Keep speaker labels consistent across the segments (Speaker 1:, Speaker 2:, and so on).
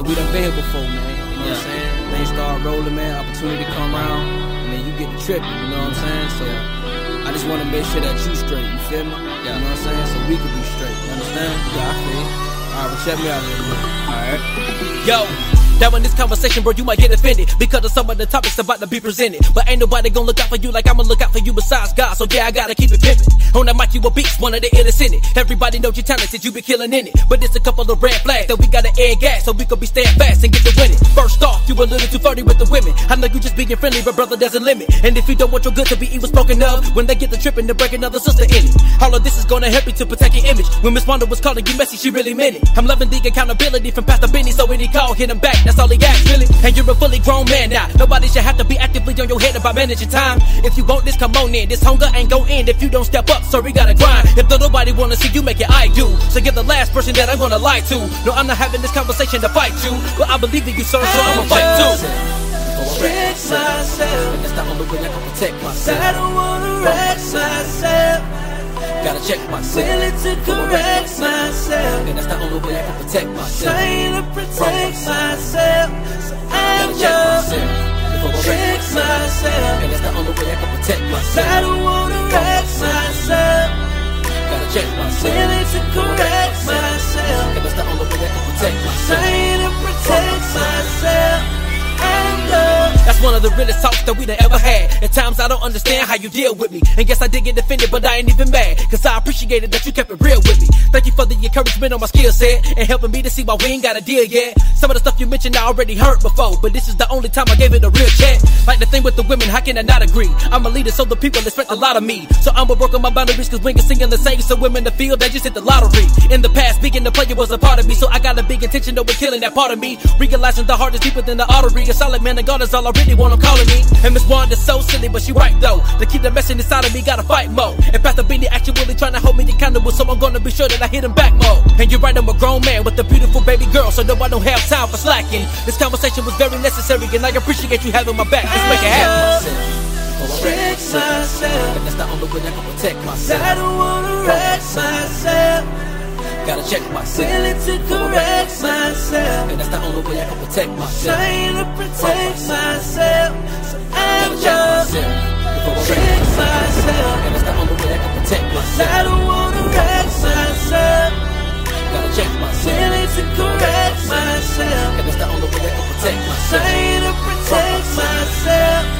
Speaker 1: But you
Speaker 2: know
Speaker 3: what I'm? We done been here before, man. You know what I'm saying? Things start rolling, man. Opportunity come around, and then you get the tripping, you know what I'm saying? So I just want to make sure that you straight, you feel me? You know what I'm saying? So we can be straight, you understand? Yeah, I feel. Alright, well check me out here, Alright.
Speaker 2: Yo. Now in this conversation, bro, you might get offended because of some of the topics about to be presented. But ain't nobody gonna look out for you like I'ma look out for you besides God. So yeah, I gotta keep it pimpin'. On that mic, you a beast, one of the illest in it. Everybody knows you talented, you be killing in it. But it's a couple of red flags that we gotta air gas so we could be staying fast and get the winning. First off, you a little too flirty with the women. I know you just being friendly, but brother, there's a limit. And if you don't want your good to be evil spoken of, when they get the tripping, to break another sister in it. All of this is gonna help you to protect your image. When Miss Wanda was calling you messy, she really meant it. I'm loving the accountability from Pastor Benny, so when he call, hit him back. That's all he asked, really. And you're a fully grown man now. Nobody should have to be actively on your head about managing time. If you want this, come on in. This hunger ain't gon' end if you don't step up, so we gotta grind. If don't nobody wanna see you make it, I do. So you're the last person that I'm gonna lie to. No, I'm not having this conversation to fight you, but I believe in you, sir, so I'ma fight too.
Speaker 3: Wreck myself. That's the only way I can protect myself. I don't wanna wreck myself. Gotta check myself. Willing to correct myself. And that's the only way I can protect myself. Trying to protect myself. So I'm Gotta check myself. Wreck myself. And that's the only way I can protect myself. I don't wanna wreck myself. Gotta check myself. Willing to correct myself. And that's the only way I can protect myself. Trying to protect myself. I'm love.
Speaker 2: That's one of the realest talks that we done ever had. At times I don't understand how you deal with me. And guess I did get offended, but I ain't even mad. Cause I appreciated that you kept it real with me. Thank you for the encouragement on my skill set and helping me to see why we ain't got a deal yet. Some of the stuff you mentioned I already heard before, but this is the only time I gave it a real check. Like the thing with the women, how can I not agree? I'm a leader, so the people expect a lot of me. So I'ma work on my boundaries, cause when you're singing the same, so women the field, they just hit the lottery. In the past, being the player was a part of me, so I got a big intention of killing that part of me. Realizing the heart is deeper than the artery. A solid man of God is all I really want, I'm calling me. And Miss Wanda's so silly, but she right though. To keep the message inside of me, gotta fight more. And Pastor Beanie actually really trying to hold me accountable, so I'm gonna be sure that I hit him back more. And you're right, I'm a grown man with a beautiful baby girl, so no, I don't have time for slacking. This conversation was very necessary, and I appreciate you having my back. Let's make it happen.
Speaker 3: Wreck myself. And that's the only way I can protect myself. I don't wanna wreck myself. Gotta check myself. Willing to correct myself. And that's the only way I can protect myself. Trying to protect myself. So I'm just wreck myself. And that's the only way I can protect myself. I don't wanna wreck myself. Gotta check myself. Willing to correct myself. And that's the only way I can protect myself. Trying to protect myself.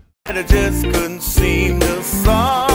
Speaker 4: And I just couldn't seem to solve.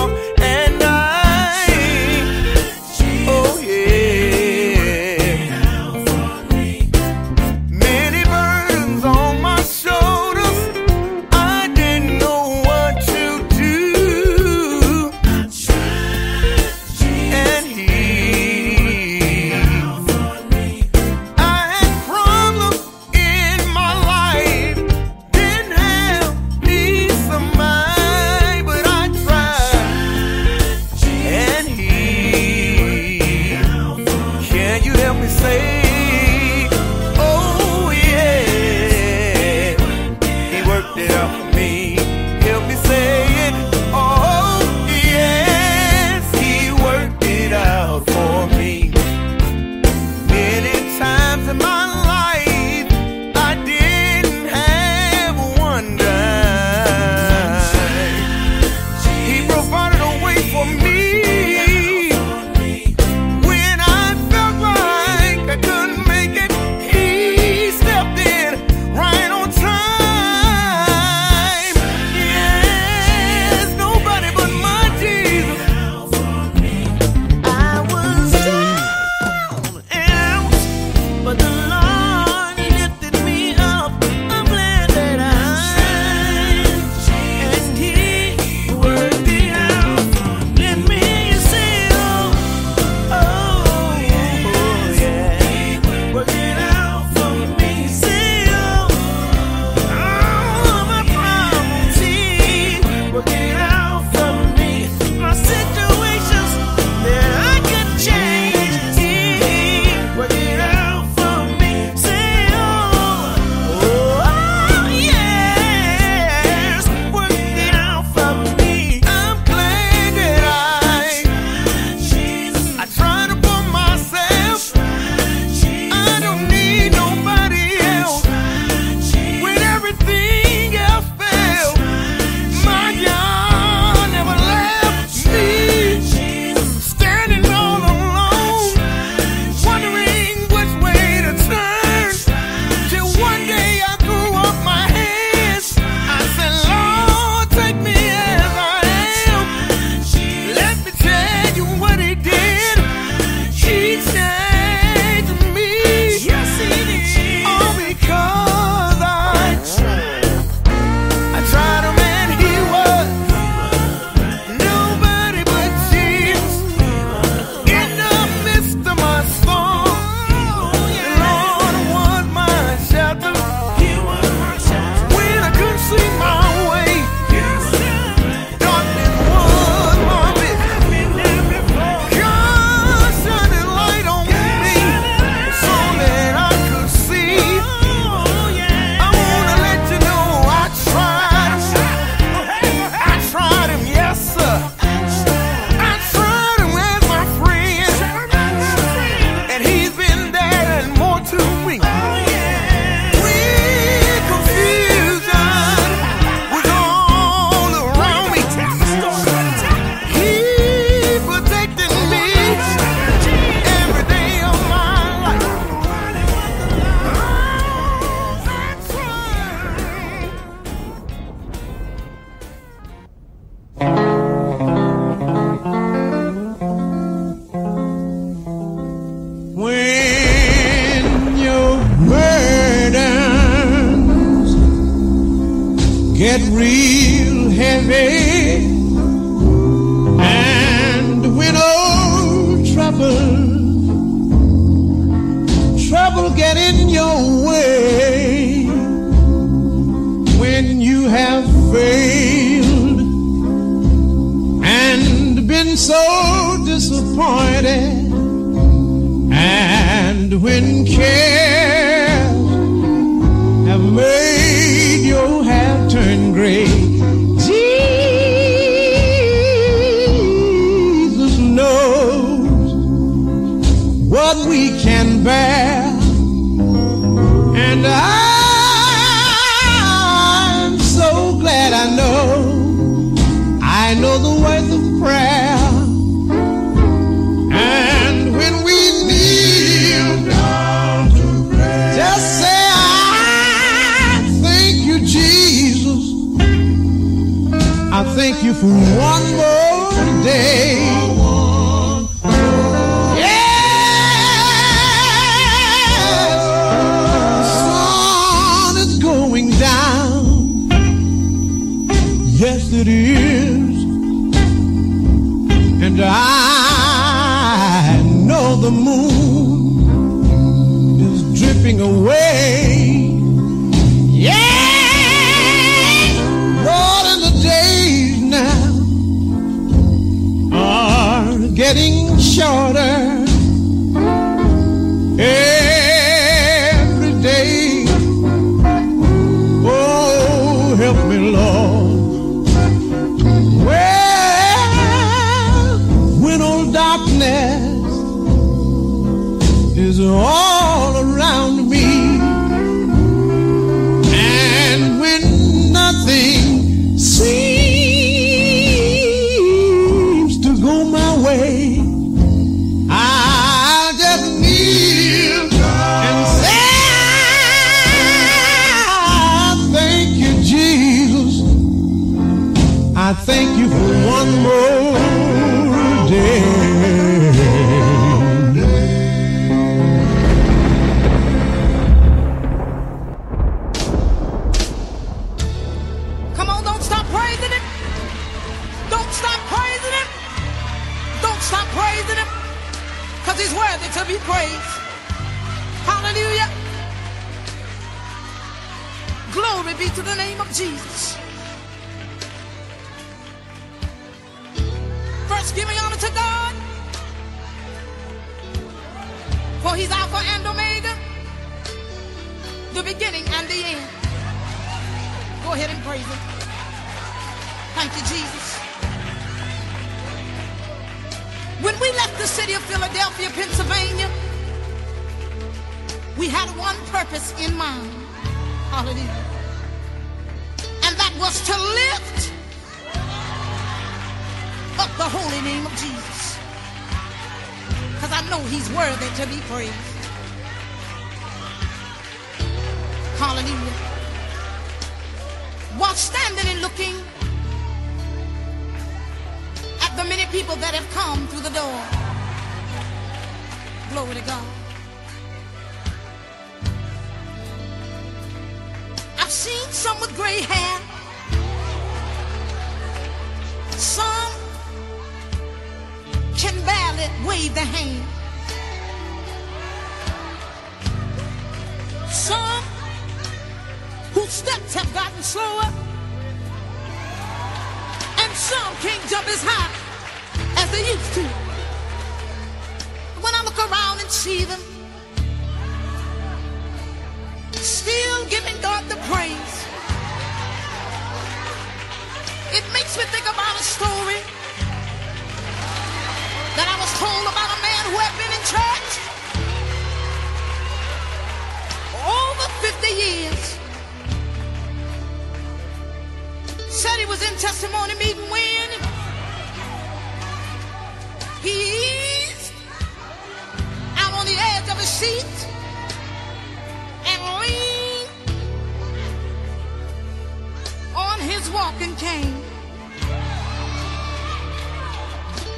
Speaker 5: broken cane.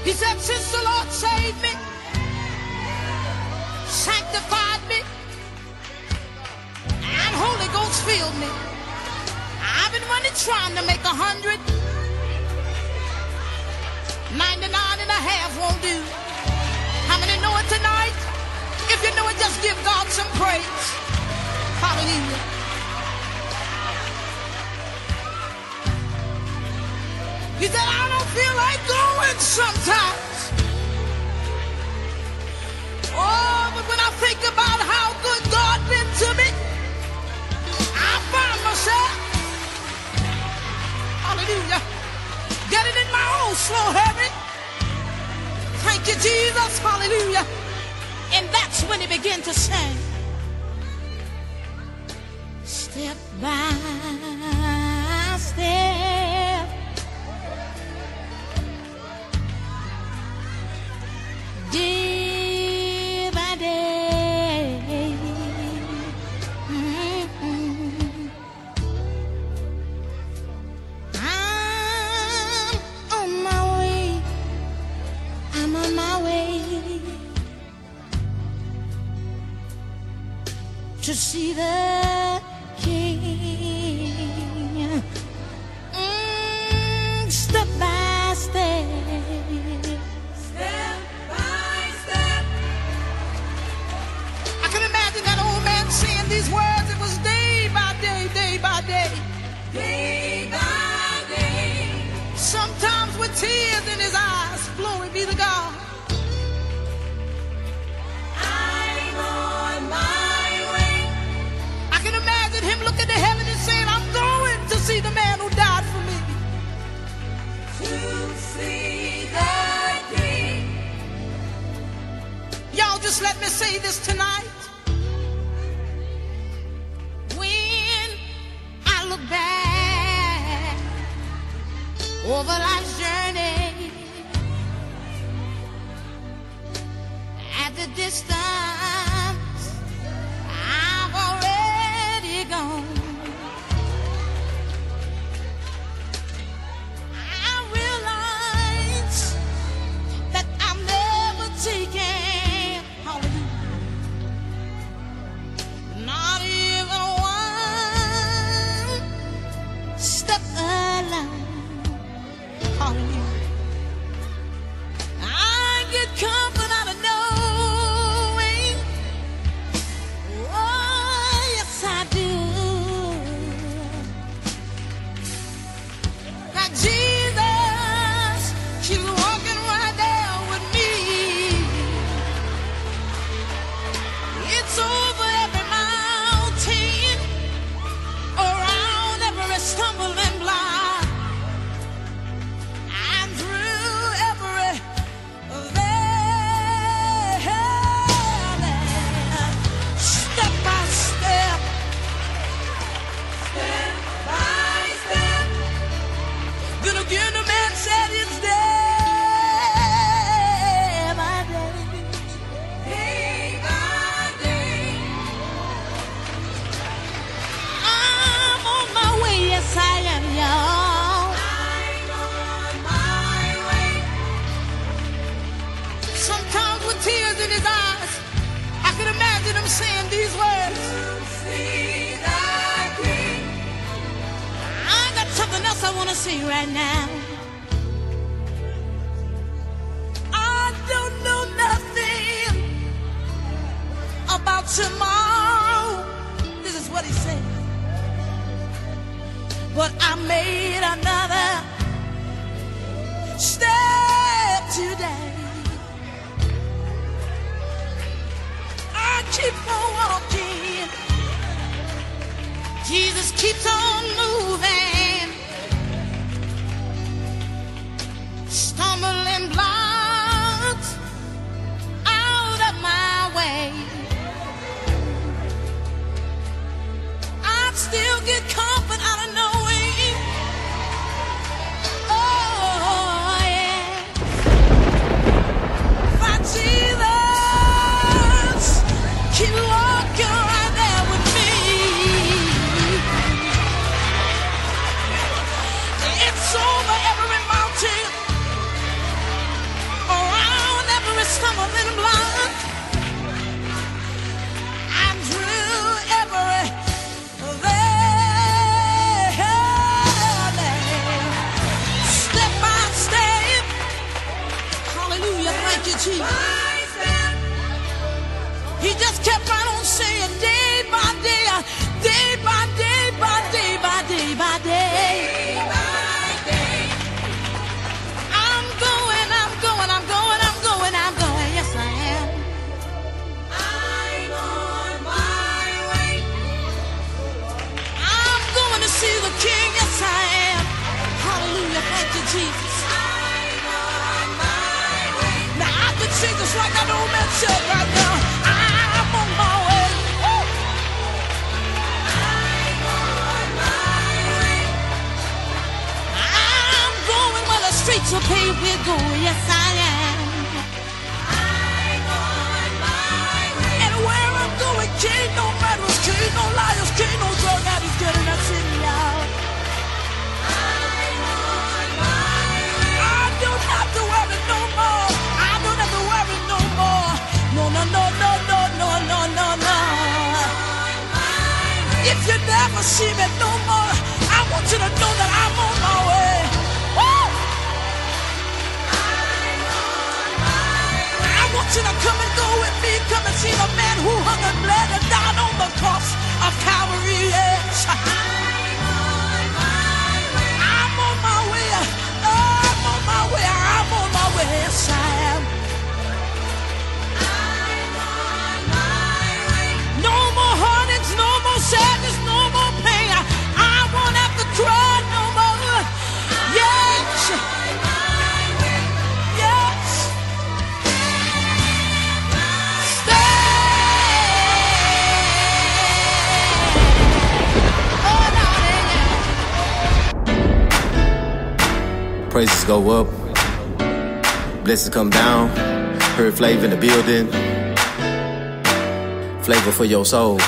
Speaker 5: He said, Since the Lord saved me, sanctified me, and Holy Ghost filled me, I've been running trying to make a hundred. 99 and a half won't do. How many know it tonight? If you know it, just give God some praise. Hallelujah. He said, I don't feel like going sometimes. Oh, but when I think about how good God been to me, I find myself, hallelujah, getting in my own slow heaven. Thank you, Jesus, hallelujah. And that's when he began to sing. Step by a seaman no more. I want you to know that I'm on my way. Woo! I want you to come and go with me. Come and see the man who hung and bled and died on the cross of Calvary. Yes. I'm on my way. I'm on my way. I'm on my way. I'm on my way. Yes, I am.
Speaker 6: praises go up, blessings come down. Heard flavor in the building, flavor for your soul.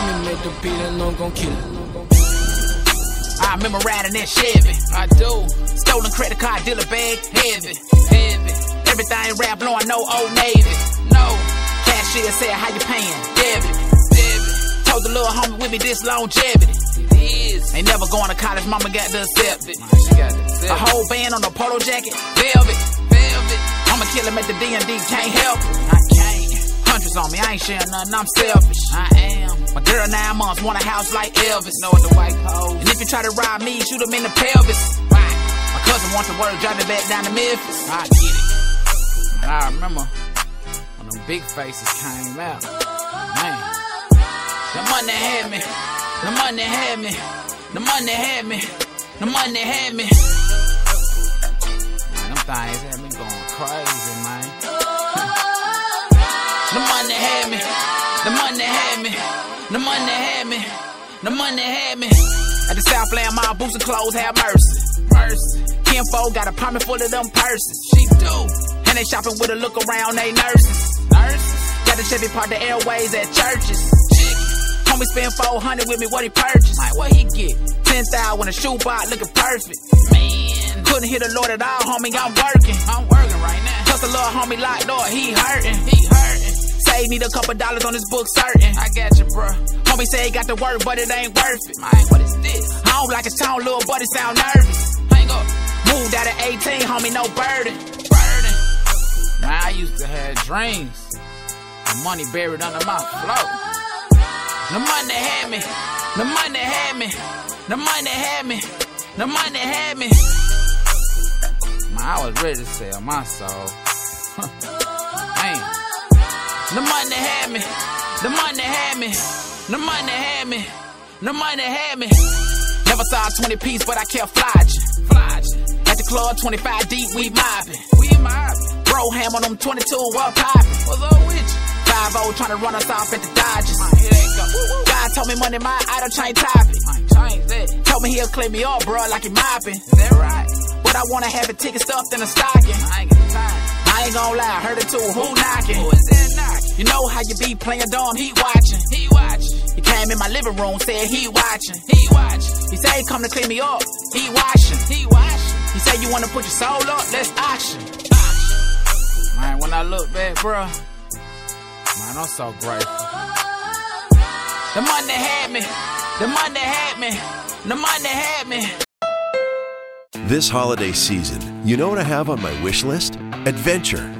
Speaker 2: Diamond made the beat and I'm gon' kill it.
Speaker 7: I remember riding that Chevy. I do. Stolen credit card dealer bag, heavy, heavy. Everything rap blowing, no old navy. No. Cashier said, how you paying? Debit, debit. Told the little homie with me this longevity. Ain't never going to college, mama got to accept it. She got to A whole band on a polo jacket, velvet, velvet. I'ma kill him at the D&D, can't help it. I. Hundreds on me, I ain't sharing nothing, I'm selfish. I am. My girl nine months want a house like Elvis. Know what the white pose. And if you try to rob me, shoot him in the pelvis. Why? My cousin wants to work, drive me back down to Memphis. I get it. And I remember when them big faces came out. Man, the money had me. The money had me. The money had me. The money had me. Man, them things had me going crazy, man. Had me. The money had me. The money had me. The money had me. At the Southland Mall, boots and clothes, have mercy. Mercy. Kinfo got a apartment full of them purses. She do. And they shopping with a look around, they nurses. Nurses. Got the Chevy park the airways at churches. Homie spend 400 with me, what he purchased? Like, what he get? 10,000 when a shoe box looking perfect. Man. Couldn't hear the Lord at all, homie, I'm working. I'm working right now. Cause the little homie locked door, he hurting. He he need a couple dollars on this book, certain. I got you, bruh. Homie say he got the work, but it ain't worth it. Man, what is this? I don't like his tone, little buddy sound nervous. Hang up. Moved out at 18, homie, no burden. Burden. Man, I used to have dreams. The money buried under my floor. The money had me. The money had me. The money had me. The money had me. Man, I was ready to sell my soul. The money had me. The money had me. The money had me. The money had me. Never saw 20 piece, but I kept flogging. Flogging. At the club, 25 deep, we mobbing. We mobbing. Bro, ham on them 22, what poppin'? What's up with you? 5 trying to run us off at the Dodgers. Here they go. God told me money, my idol chain topic. Change that. Told me he'll clean me up, bro, like he mopping. Is that right? But I wanna have a ticket stuffed in a stocking. I ain't. I ain't gon' lie, heard it too. Who knocking? Who is that knocking? You know how you be playing dumb, he watching. He watching. He came in my living room, said he watching. He watching. He said he come to clean me up. He washing. He washing. He said you wanna put your soul up, let's auction. Man, when I look back, bruh, man, I'm so grateful. The money had me. The money had me. The money had me.
Speaker 8: This holiday season, you know what I have on my wish list? Adventure.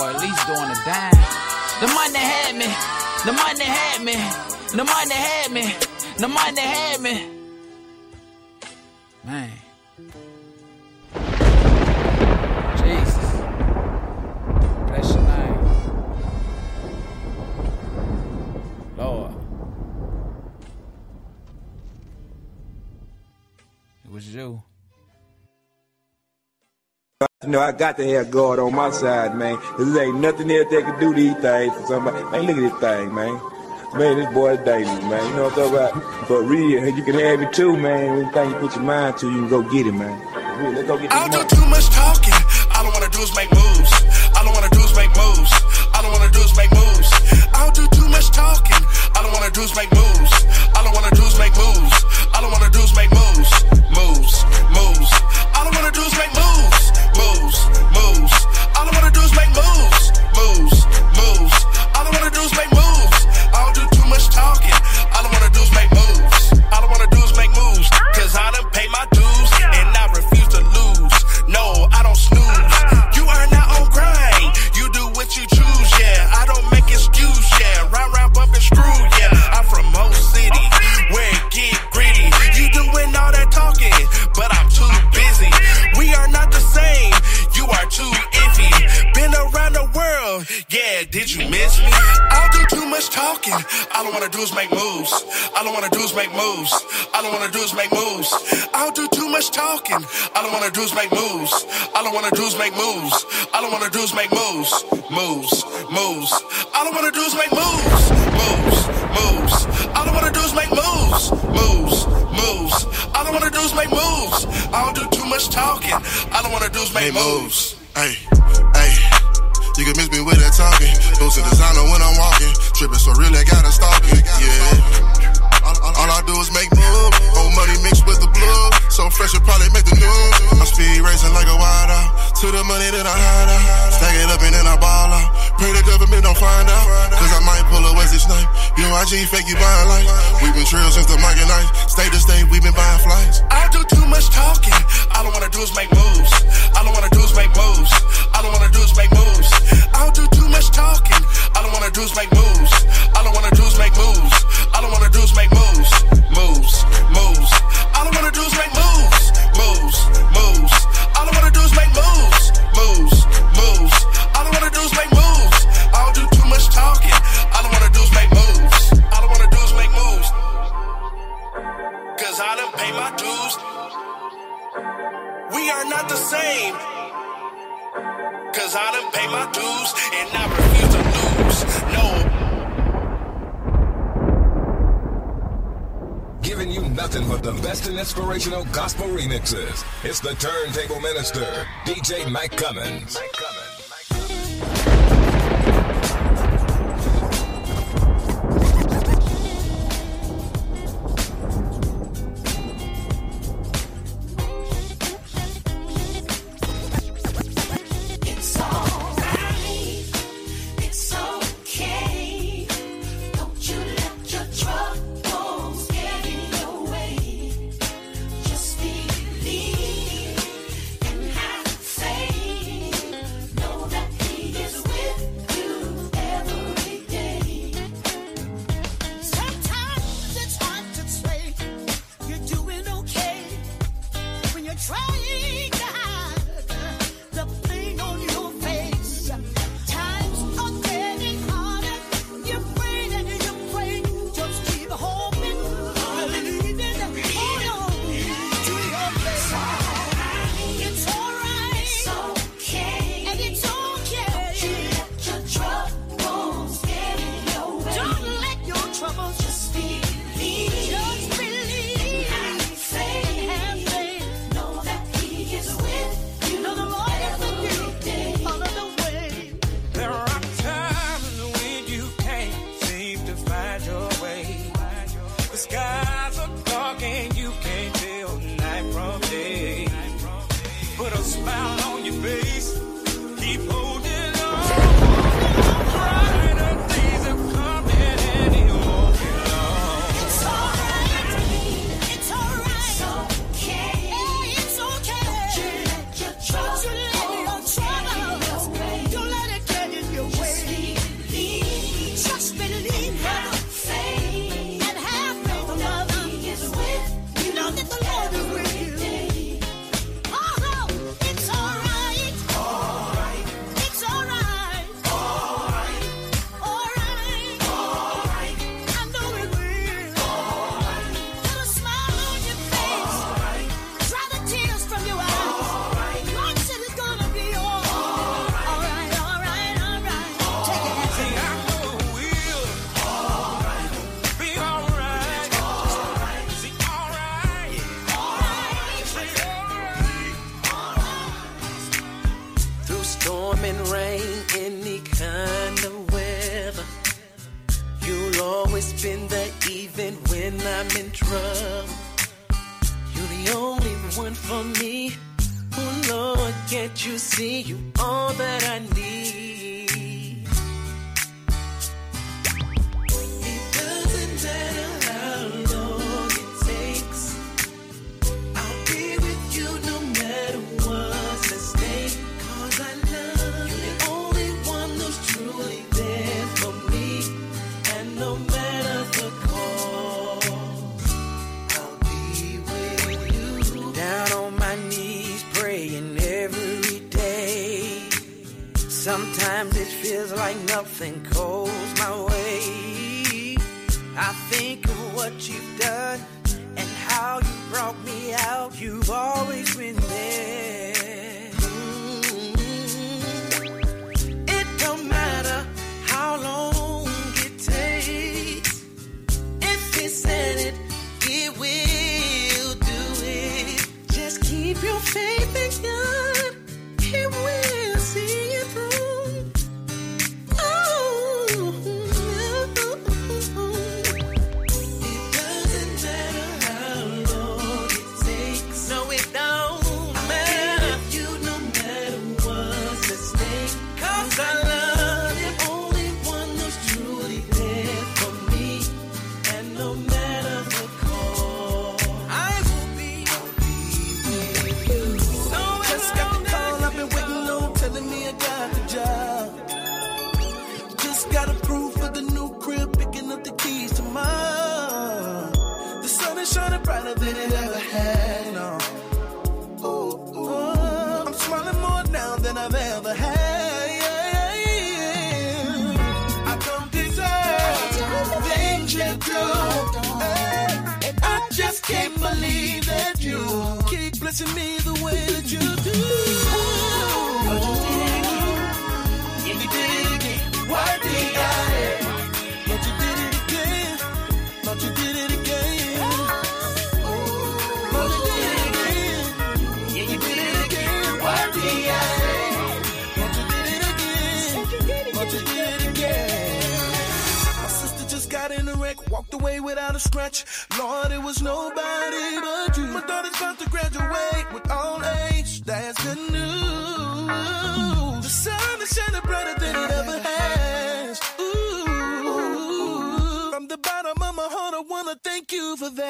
Speaker 7: Or at least doing a dime. The money had me. The money had me. The money had me. The money had me. Man. Jesus. Bless your name. Lord. It was you.
Speaker 9: You know, I got to have God on my side, man. There ain't nothing else that can do these things for somebody. Man, look at this thing, man. Man, this boy is dangerous, man. You know what I'm talking about? But real, you can have it too, man. Anything you put your mind to, you can go get it, man. For real, let's go get
Speaker 10: I don't do too much talking. All I wanna do is make moves. All I wanna do is make moves. All I wanna do is make moves. I don't do too much talking. All I wanna do is make moves. All I wanna do is make moves. All I wanna do is make moves. Moves, moves. All I wanna do is make moves. Moves, Did you miss me? I don't do too much talking. All I wanna do is make moves. All I wanna do is make moves. All I wanna do is make moves. I don't do too much talking. All I wanna do is make moves. All I wanna do is make moves. All I wanna do is make moves. Moves, moves. All I wanna do is make moves. Moves, moves. All I wanna do is make moves. Moves, moves. All I wanna do is make moves. I don't do too much talking. All I wanna do is make moves.
Speaker 11: Hey, hey. You can miss me with that talking. Those are designer when I'm walking. Tripping so really I gotta stop it. Yeah. All I do is make moves. Old money mixed with the blue. So fresh it probably make the news. I'm speed racing like a wild out. To the money that I hide out. Stack it up and then I ball out. Pray the government don't find out. Cause I might pull a Wesley snipe. IG fake you buying life. We've been trail since the market night. State to state, we've been buying flights.
Speaker 10: I do too much talking. All I wanna do is make moves. All I wanna do is make moves. All I wanna do is make moves. I don't do too much talking. All I wanna do is make moves. All I wanna do is make moves. All I wanna do is make moves. Moves, moves. All I wanna do is make. Moves, not the same. Cause I done my dues and I refuse to lose. No.
Speaker 12: Giving you nothing but the best in inspirational gospel remixes. It's the Turntable Minister, DJ Mike Cummins.
Speaker 13: It's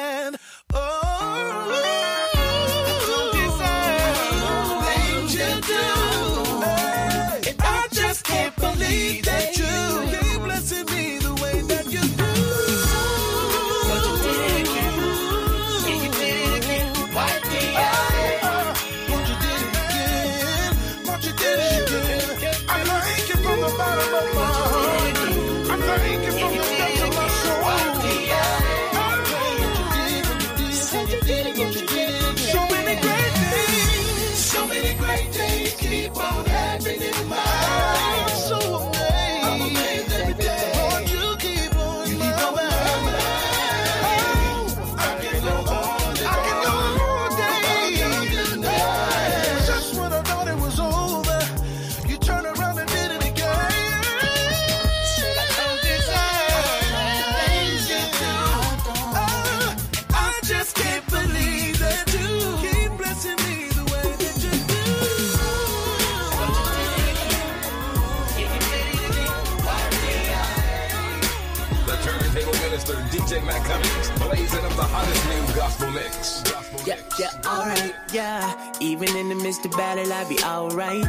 Speaker 14: understand. Oh, things you do, and I just can't believe that you. alright, yeah. Even in the midst of battle, I be alright.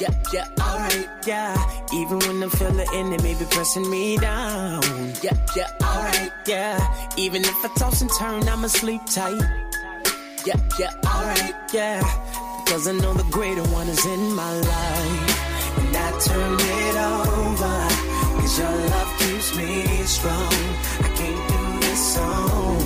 Speaker 14: Yeah, yeah, alright, yeah. Even when I'm feeling in it, maybe pressing me down. Yeah, yeah, alright, yeah. Even if I toss and turn, I'ma sleep tight. Yeah, yeah, alright, yeah. Cause I know the greater one is in my life. And I turn it over. Cause your love keeps me strong. I can't do this alone.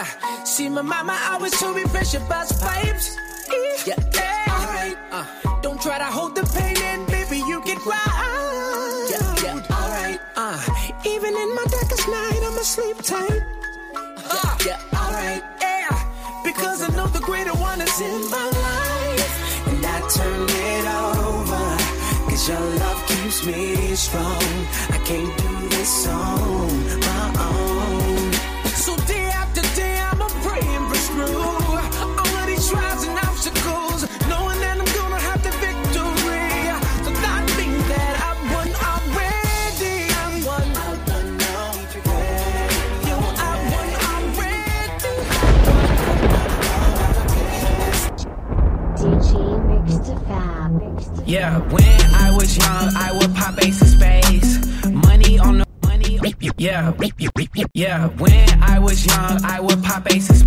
Speaker 14: Yeah, see my mama always told me pressure bust pipes. Yeah, yeah. alright. Uh, don't try to hold the pain in, baby, you can cry. Yeah, yeah, alright. Uh, even in my darkest night, I'ma sleep tight. Uh. Yeah, yeah alright. Yeah, because I know the greater one is in my life, and I turn it over. Cause your love keeps me strong. I can't do this on my own.
Speaker 15: Yeah, yeah. When I was young, I would pop
Speaker 16: aces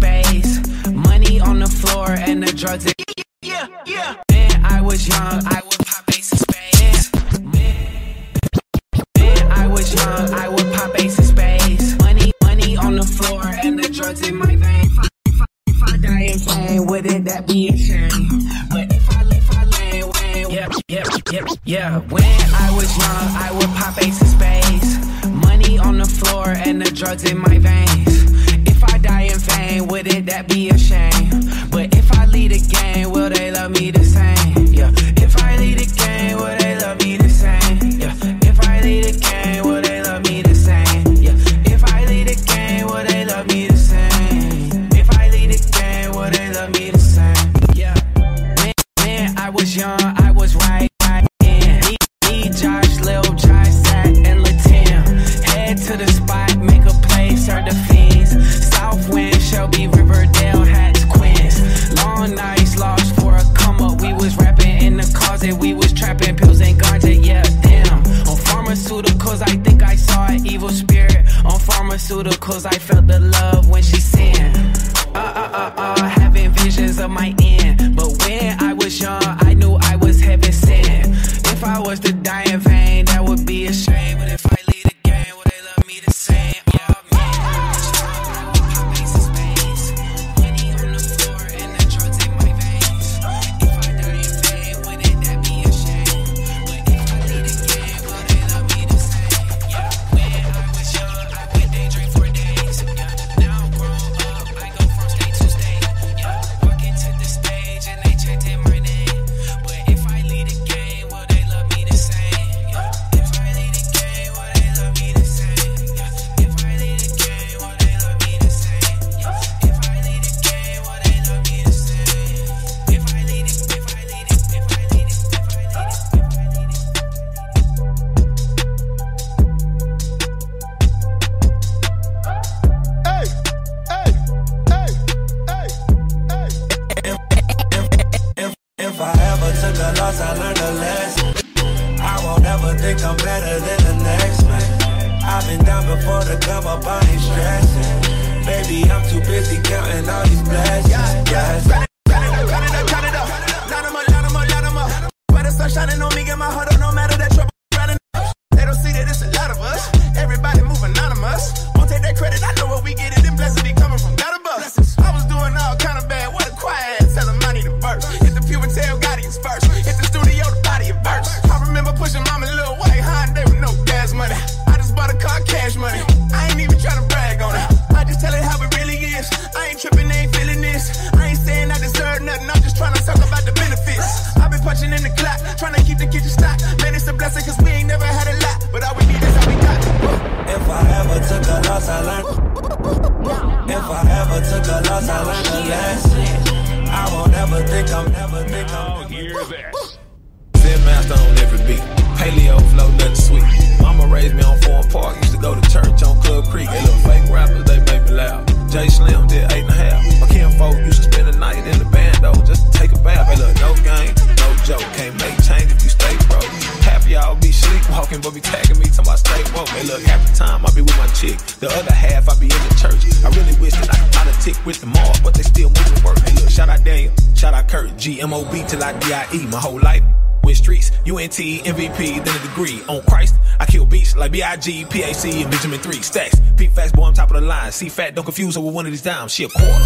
Speaker 16: streets, MVP, then a degree. On Christ, I kill beats like B.I.G., PAC, and Benjamin 3. Stacks, Pete Facts, boy, I'm top of the line. C Fat, don't confuse her with one of these dimes. She a quarter.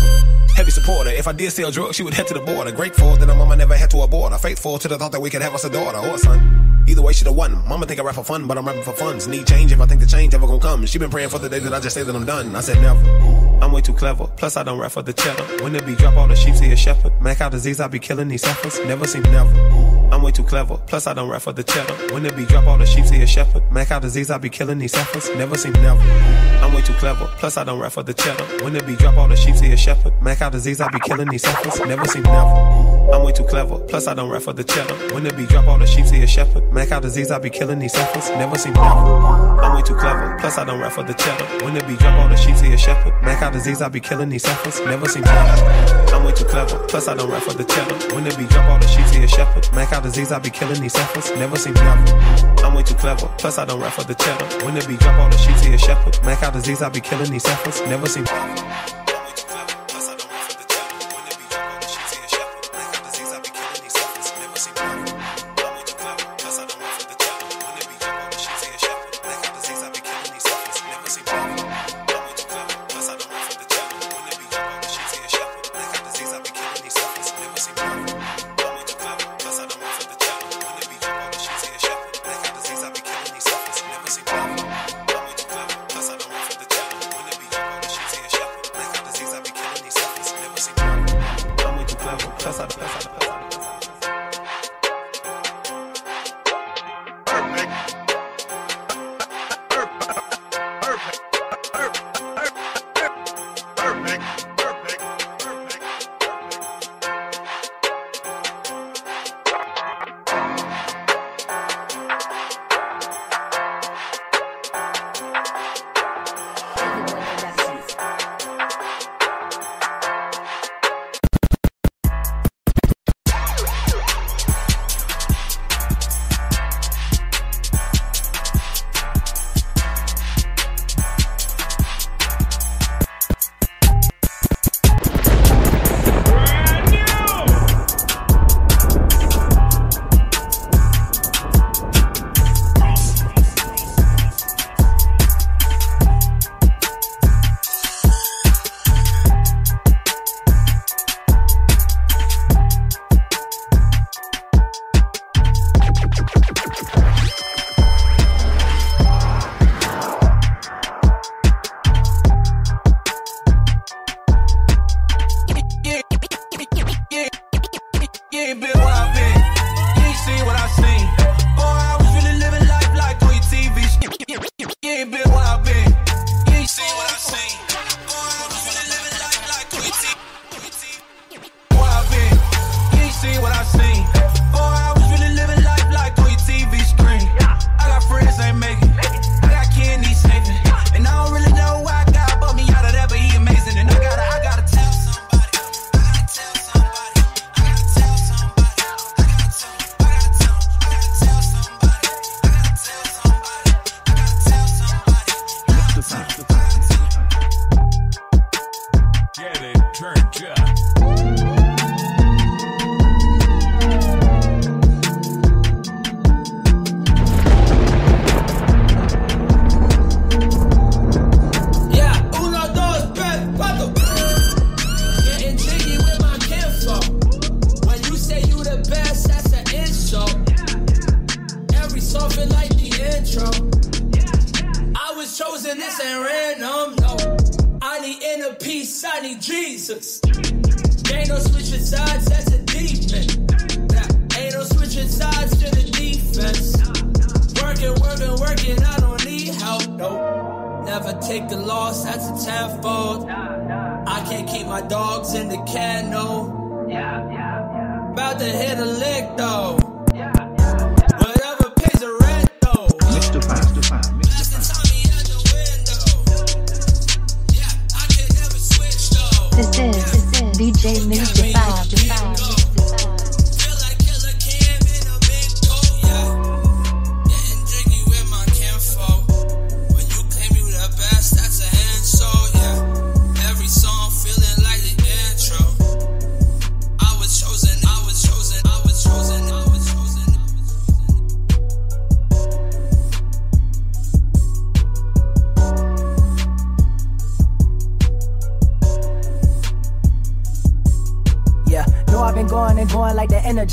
Speaker 16: Heavy supporter. If I did sell drugs, she would head to the border. Grateful that her mama never had to abort her. Faithful to the thought that we could have us a daughter or a son. Either way, she the one. Mama think I rap for fun, but I'm rapping for funds. Need change if I think the change ever gonna come. She been praying for the day that I just say that I'm done. I said never. I'm way too clever. Plus, I don't rap for the cheddar. When it be drop all the sheep, see a shepherd. Mac out disease, I be killing these heifers. Never seem never. I'm way too clever. Plus, I don't rap for the cheddar. When it be drop all the sheep, see a shepherd. Mac out disease, I be killing these heifers. Never seem never. I'm way too clever. Plus, I don't rap for the cheddar. When it be drop all the sheep, see a shepherd. Mac out disease, I be killing these heifers. Never seem never. I'm way too clever. Plus, I don't rap for the cheddar. When it be drop all the sheep, see a shepherd. Mac out disease, I be killing these heifers. Never seem never. I'm way too clever. Plus, I don't rap for the cheddar. When it be drop all the sheep, see a shepherd. Mac out disease, I be killing these heifers. Never seem never. I'm way too clever. Plus, I don't rap for the cheddar. When it be drop all the sheep, see a shepherd. Mac out disease, I be killing these heifers. Never seem never. I'm way too clever. Plus, I don't rap for the cheddar. When it be drop all the sheep, see a shepherd. Mac out disease, I be killing these heifers. Never seem never.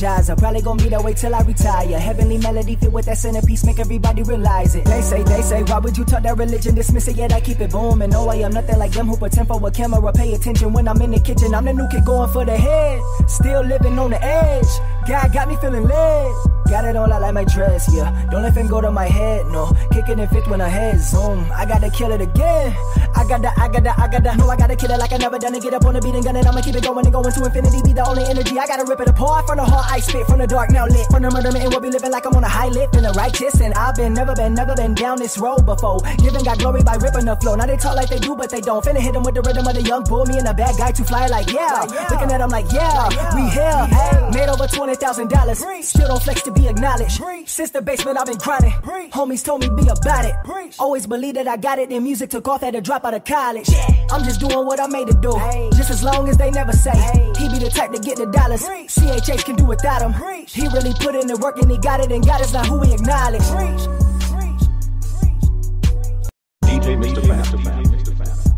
Speaker 17: The
Speaker 18: energizer. Probably gonna be that way till I retire. Heavenly melody fit with that centerpiece, make everybody realize it. They say, they say, why would you talk that religion? Dismiss it, yet I keep it booming. No, I am nothing like them who pretend for a camera. Pay attention when I'm in the kitchen. I'm the new kid going for the head. Still living on the edge. God got me feeling lit. Got it all out like my dress, yeah. Don't let him go to my head, no. Kicking it fifth when I head zoom. I gotta kill it again. I gotta, I gotta, I gotta. No, I gotta kill it like I never done it. Get up on the beat and gun it. I'ma keep it going and going to infinity. Be the only energy. I gotta rip it apart from the heart. I spit from the dark, now lit. From the murder and we'll be living like I'm on a high lift and the righteous. And I've been, never been, never been down this road before. Giving God glory by ripping the flow. Now they talk like they do, but they don't. Finna hit them with the rhythm of the young bull. Me and the bad guy to fly like, yeah. Looking at them like, yeah, we here. Hey, made over $20,000. Still don't flex to be acknowledged. Since the basement, I've been grinding. Homies told me be about it. Always believe that I got it. Then music took off at the drop out of college. I'm just doing what I made to do. Hey. Just as long as they never say. Hey. He be the type to get the dollars. CHH can do without him. He really put in the work and he got it. And God is not who we acknowledge.
Speaker 19: DJ Mr. Fab.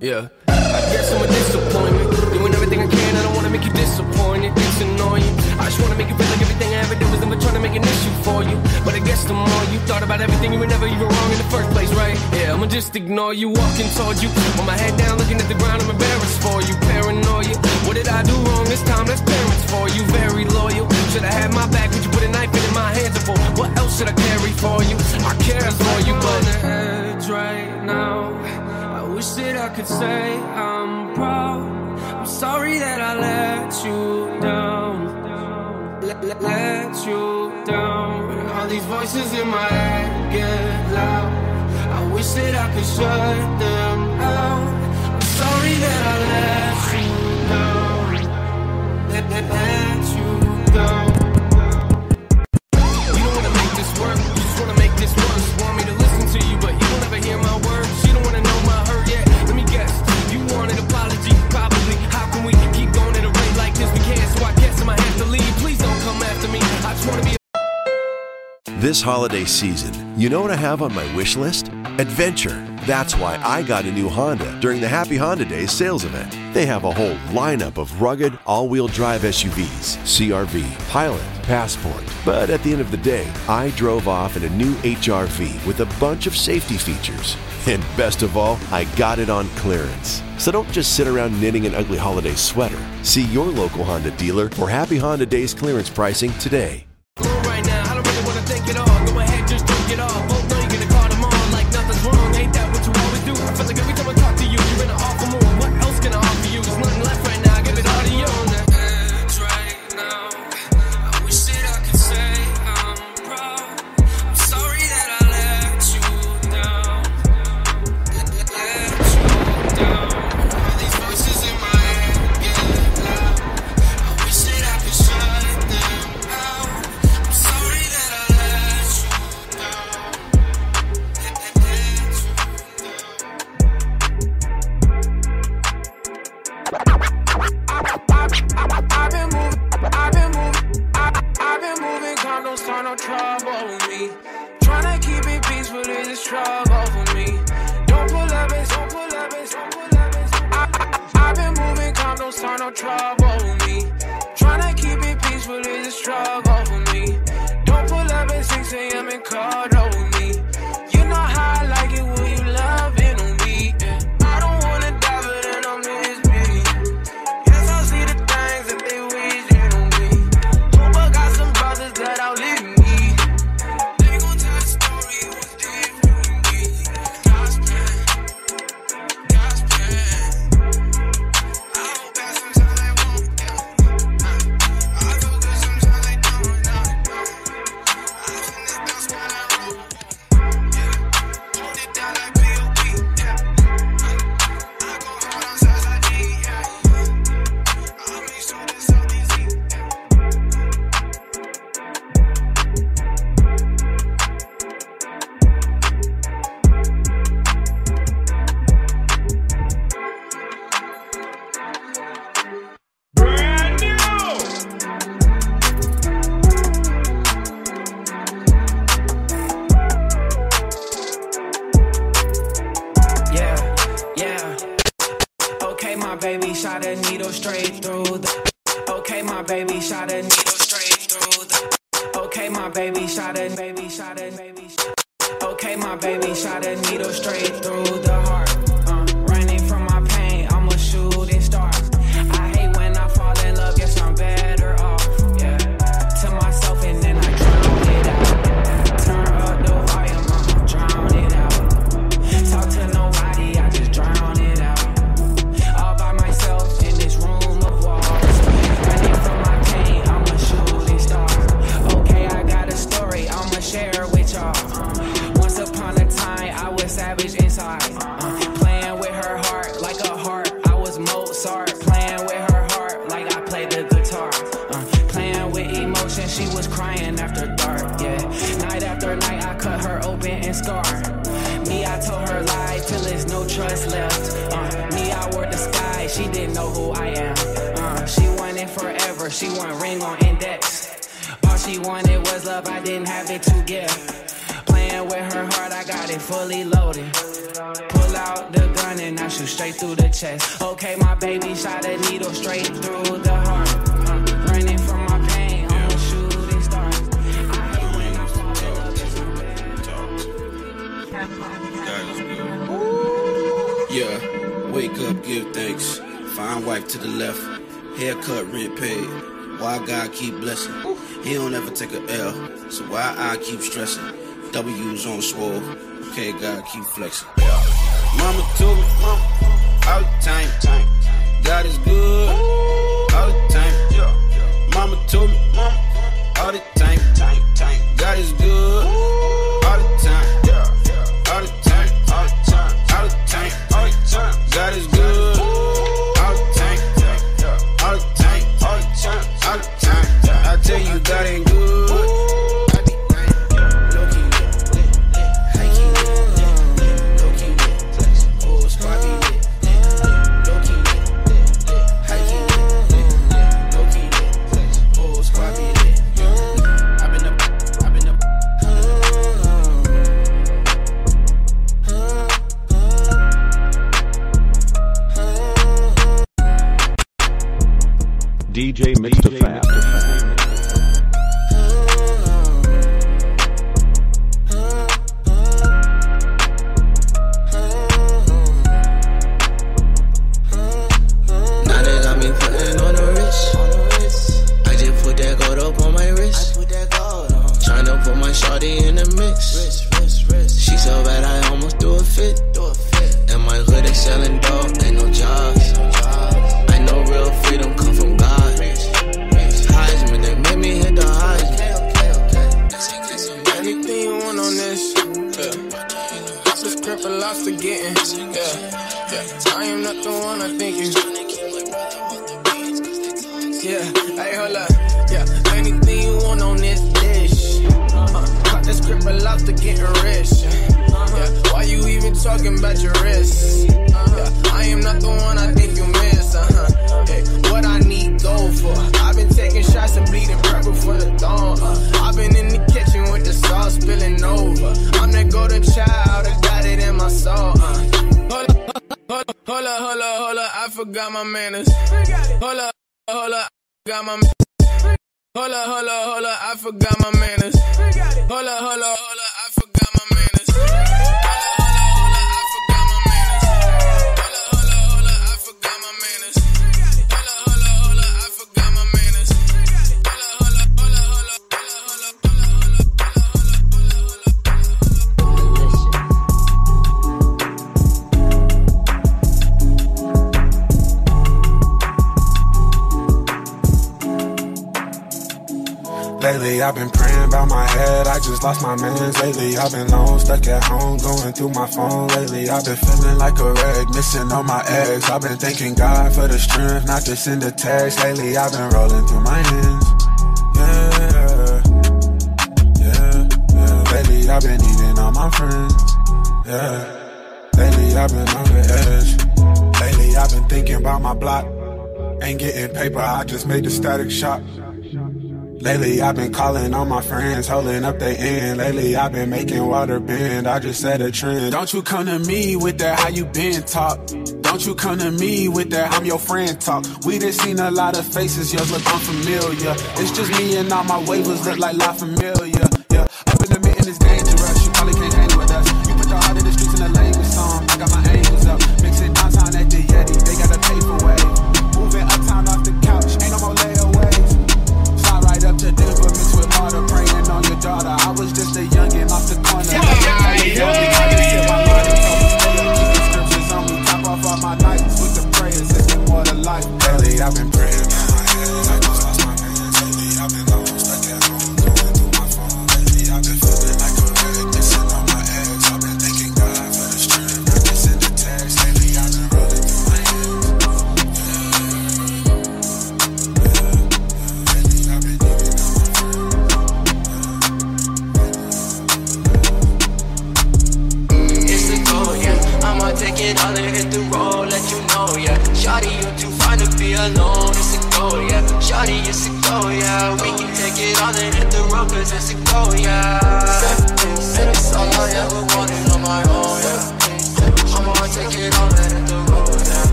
Speaker 3: Yeah. I guess I'm a disappointment. Doing everything I can, I don't wanna make you disappointed. It's annoying. I just wanna make you feel like everything I ever did was never trying to make an issue for you. But I guess the more you thought about everything, you were never even wrong in the first place, right? Yeah, I'ma just ignore you, walking towards you. With my head down, looking at the ground, I'm embarrassed for you. Paranoia. What did I do wrong this time? That's parents for you. Very loyal. Should I have my back? Would you put a knife in my hands for? What else should I carry for you? I care for you, but on the edge right now. I wish that I could say I'm proud. I'm sorry that I let you down. Let, let, you down. All these voices in my head get loud. I wish that I could shut them out. I'm sorry that I let you down. Let, let, let you down. You don't wanna make this work, Just wanna be.
Speaker 8: This holiday season, you know what I have on my wish list? Adventure. That's why I got a new Honda during the Happy Honda Days sales event. They have a whole lineup of rugged all wheel drive SUVs CRV, Pilot, Passport. But at the end of the day, I drove off in a new HRV with a bunch of safety features. And best of all, I got it on clearance. So don't just sit around knitting an ugly holiday sweater. See your local Honda dealer for Happy Honda Days clearance pricing today.
Speaker 15: Night I cut her open and scarred. Me, I told her lie till there's no trust left. Uh, me, I wore the sky, she didn't know who I am. Uh, she wanted forever, she want ring on index. All she wanted was love, I didn't have it to give. Playing with her heart, I got it fully loaded. Pull out the gun and I shoot straight through the chest. Okay, my baby shot a needle straight through the heart.
Speaker 3: Yeah, wake up, give thanks. Fine wife to the left, haircut, rent paid. Why God keep blessing? He don't ever take a L, so why I keep stressing? W's on swole, okay, God keep flexing. Mama told me, mama, all the time, time. God is good, all the time. Mama told me, mama, all the time, time, time. God is good, God is good,
Speaker 20: I've been
Speaker 21: praying about my head. I just lost my mans. Lately, I've been alone, stuck at home, going through my phone. Lately, I've been feeling like a wreck, missing all my eggs. I've been thanking God for the strength not to send a text. Lately, I've been rolling through my hands. Yeah, yeah, yeah. Lately, I've been eating all my friends. Yeah, lately, I've been on the edge. Lately, I've been thinking about my block. Ain't getting paper, I just made the static shock. Lately, I've been calling all my friends, holding up their end. Lately, I've been making water bend. I just set a trend. Don't you come to me with that how you been talk. Don't you come to me with that I'm your friend talk. We done seen a lot of faces, yours look unfamiliar. It's just me and all my waivers look like La Familia.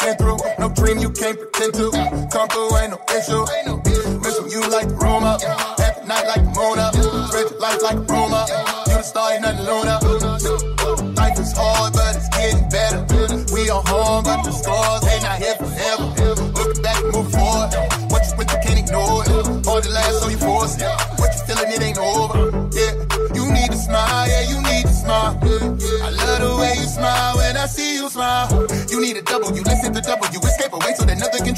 Speaker 21: Been through.
Speaker 22: No
Speaker 4: dream you can't pretend to. Come through, ain't no issue. Missing you like the up. Every night like the up. Spread your life like a rumor. You the star, ain't nothing Luna. Life is hard, but it's getting better. We are home, but the scars ain't not here forever. Looking back, move forward. What you went through, can't ignore it. Hard to last, so you force it. What you feeling, it ain't over. Yeah, you need to smile, yeah, you need to smile. I love the way you smile when I see you smile. You need a double, you so that nothing can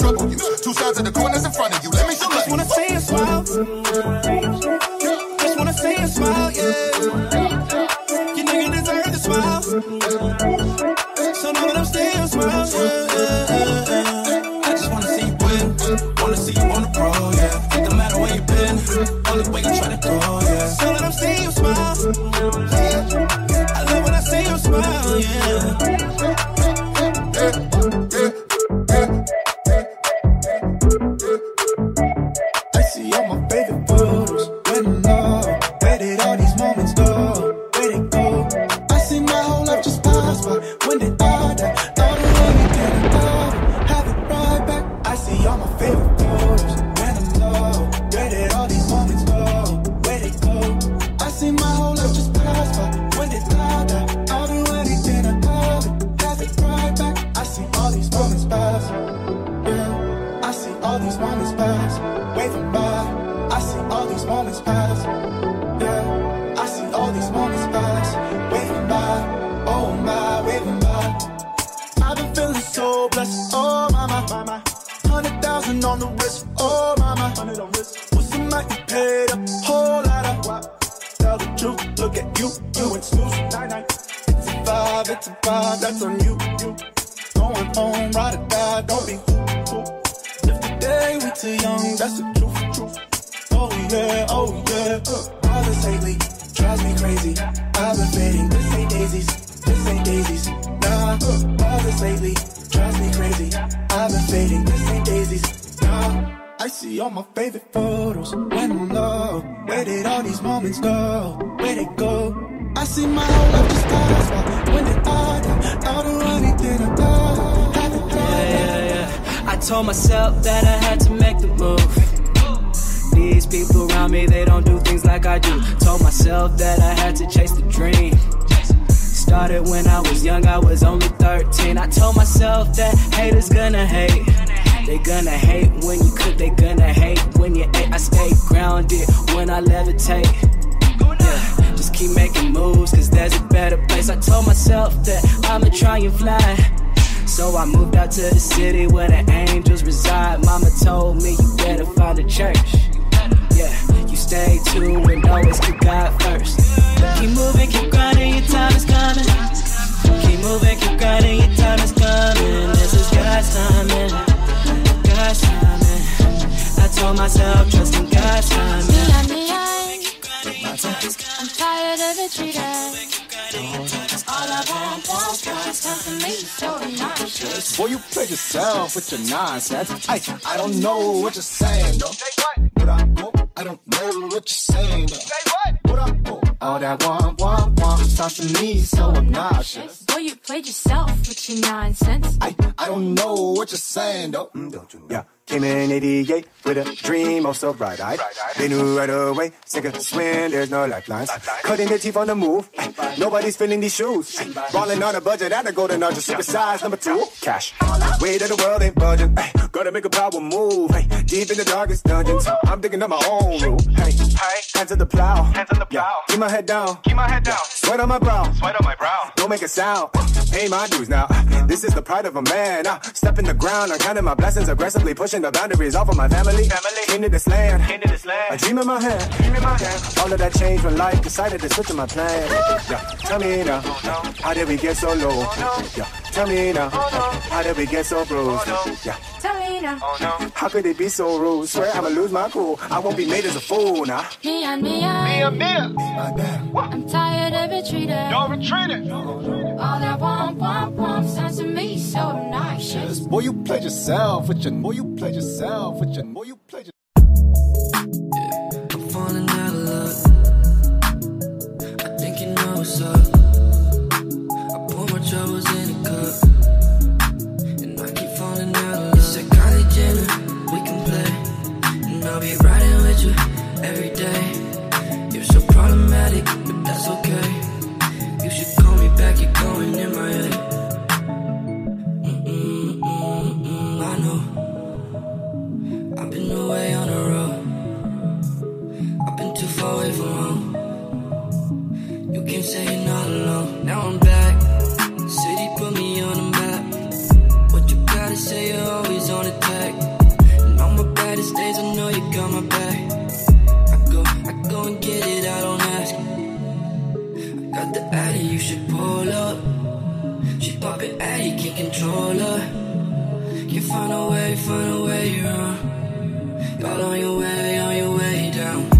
Speaker 23: myself, trust in God's timing.
Speaker 24: I'm tired of it treating. All I want, want, wants come to me, so obnoxious.
Speaker 25: Boy, you play yourself with your nonsense. I, I don't know what you're saying, though. What I, oh, I don't know what you're saying, though. What I, all that want, want, want sounds to me so obnoxious.
Speaker 24: Boy, you played yourself with your nonsense.
Speaker 25: I, I don't know what you're saying, though. Mm, don't you know? Yeah. Came in 88 with a dream, oh so bright eyed. They knew right away, sink or swim, there's no lifelines. Cutting their teeth on the move, nobody's filling these shoes. Balling on a budget at a golden nudge, super size number two. Cash. Weight of the world ain't budging. Gotta make a power move. Deep in the darkest dungeons, I'm digging up my own route. Hey, hands to the plow. Hands on the plow. keep my head down. Keep my head down. Sweat on my brow. Sweat on my brow. Don't make a sound. Pay my dues now. This is the pride of a man. Uh, step in the ground, I'm counting my blessings, aggressively pushing the boundaries off of my family. family. Into this land. Into this land. A dream in my hand. Dream in my hand. All of that changed when life decided to switch to my plan. Yeah. Tell me now, how did we get so low? Yeah. Tell me now, how did we get so bruised? Oh, yeah.
Speaker 6: Tell me now, oh,
Speaker 25: how could it be so rude? Swear I'ma lose my cool. I won't be made as a fool now.
Speaker 6: Nah. Me
Speaker 25: and me and me and me.
Speaker 6: I'm tired of retreating.
Speaker 25: No retreating.
Speaker 6: All that womp womp womp sounds to me so obnoxious.
Speaker 25: Boy, you played yourself with your boy, you played yourself with your boy, you played your.
Speaker 22: I'm falling out of love. I think you know what's up. That's all. should pull up. She poppin' and you can't control her. Can't find a way, find a way around. Got on your way, on your way down.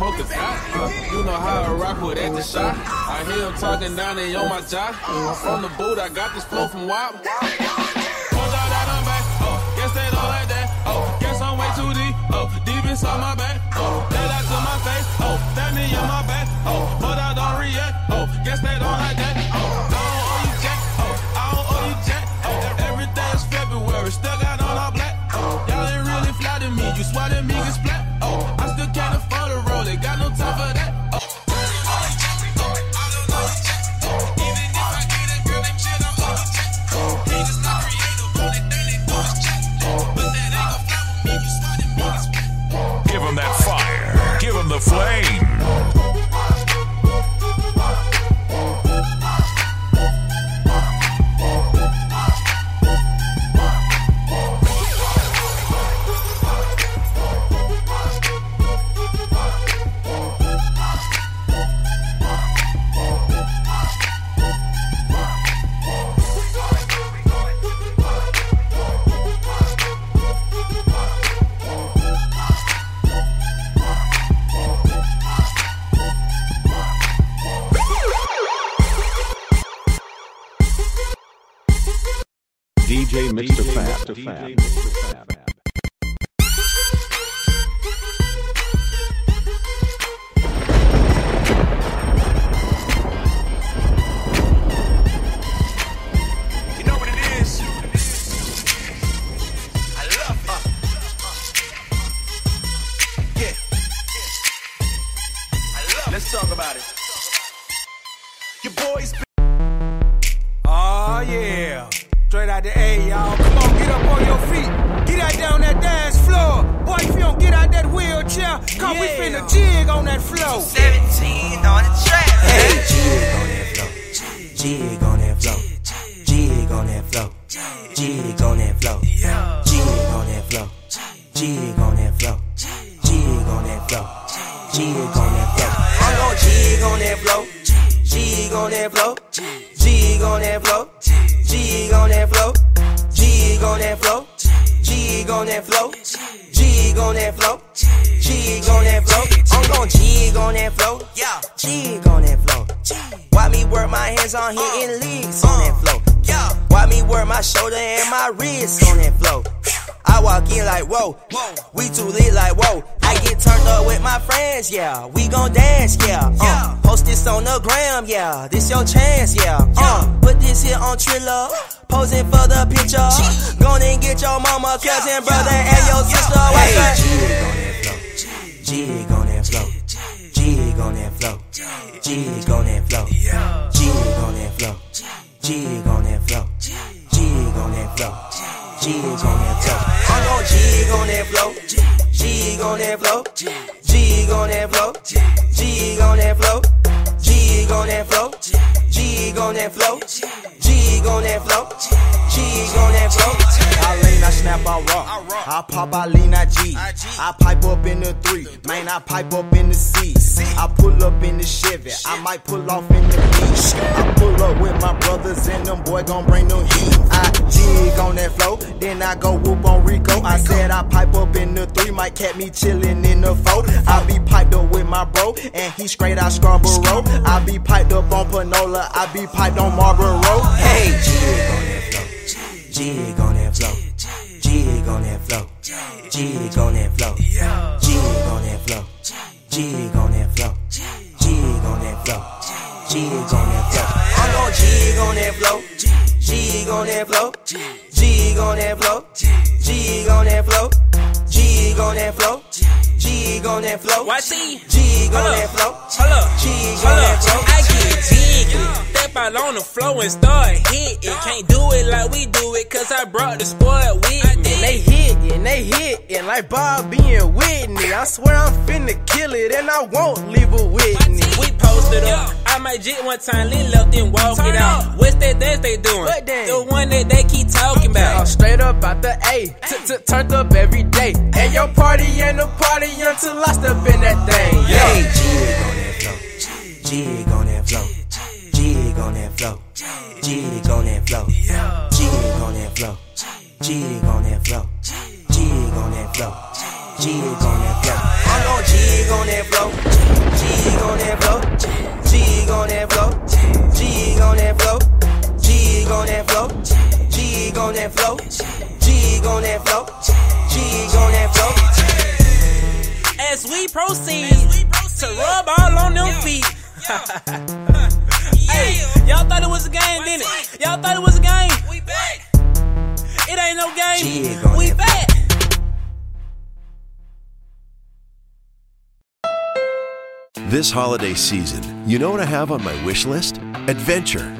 Speaker 22: poker shot. Uh, you know
Speaker 26: how I rock with at the shot. I hear him talking down there on my jaw. From the boot, I got this flow from WAP.
Speaker 27: Jig on that
Speaker 22: flow. Jig on that flow. I
Speaker 28: snap, I rock. I pop, I lean, I G. I pipe up in the three, man, I pipe up in the C. I pull up in the Chevy, I might pull off in the beach. I pull up with my brothers and them boy gon' bring them heat. I jig on that flow, then I go whoop on Rico. I said I pipe up in the three, might catch me chillin' in the four. I be piped up with my bro, and he straight out Scarborough. I be piped up on Panola, I be piped on Marlboro. Hey,
Speaker 26: Jig on that flow. Jig on that flow. Jig on that flow. Jig on that flow. Jig on that flow. Jig on that flow. Jig on that flow. jig on that flow. I'm gon' jig on that flow. Jig on that flow. Jig on that flow. Jig on that flow. Jig on that flow. Jig on that flow.
Speaker 29: YC.
Speaker 26: Jig on that flow.
Speaker 29: Up.
Speaker 26: Jig on that flow.
Speaker 29: I get jiggy. Step out on the floor and start hitting. Can't do it like we do it, cause I brought the squad with me.
Speaker 28: And they hitting, they hitting like Bobby and Whitney. I swear I'm finna kill it and I won't leave a Whitney.
Speaker 29: We posted up. I might jit one time, lean left and walk it out. What's that dance they doing?
Speaker 28: What dance?
Speaker 29: The one that they keep talking about.
Speaker 28: straight up out the A, t- t- turned up every day. And your party and the party until I step in that thing.
Speaker 26: Hey,
Speaker 28: Yeah.
Speaker 26: jig on that flow. Jig on that flow. Jig on that flow. Jig on that flow. Jig on that flow. Jig on that flow. Jig on that flow. I'm gon' jig on that flow. Jig on that flow. Jig on that flow. Jig on that flow. Jig on that flow. Jig on that flow. Jig on that flow. Jig on that flow.
Speaker 29: As we proceed to rub all on them feet. Hey, y'all thought it was a game, didn't it? Y'all thought it was a game. We back. It ain't no game. We back.
Speaker 8: This holiday season, you know what I have on my wish list? Adventure.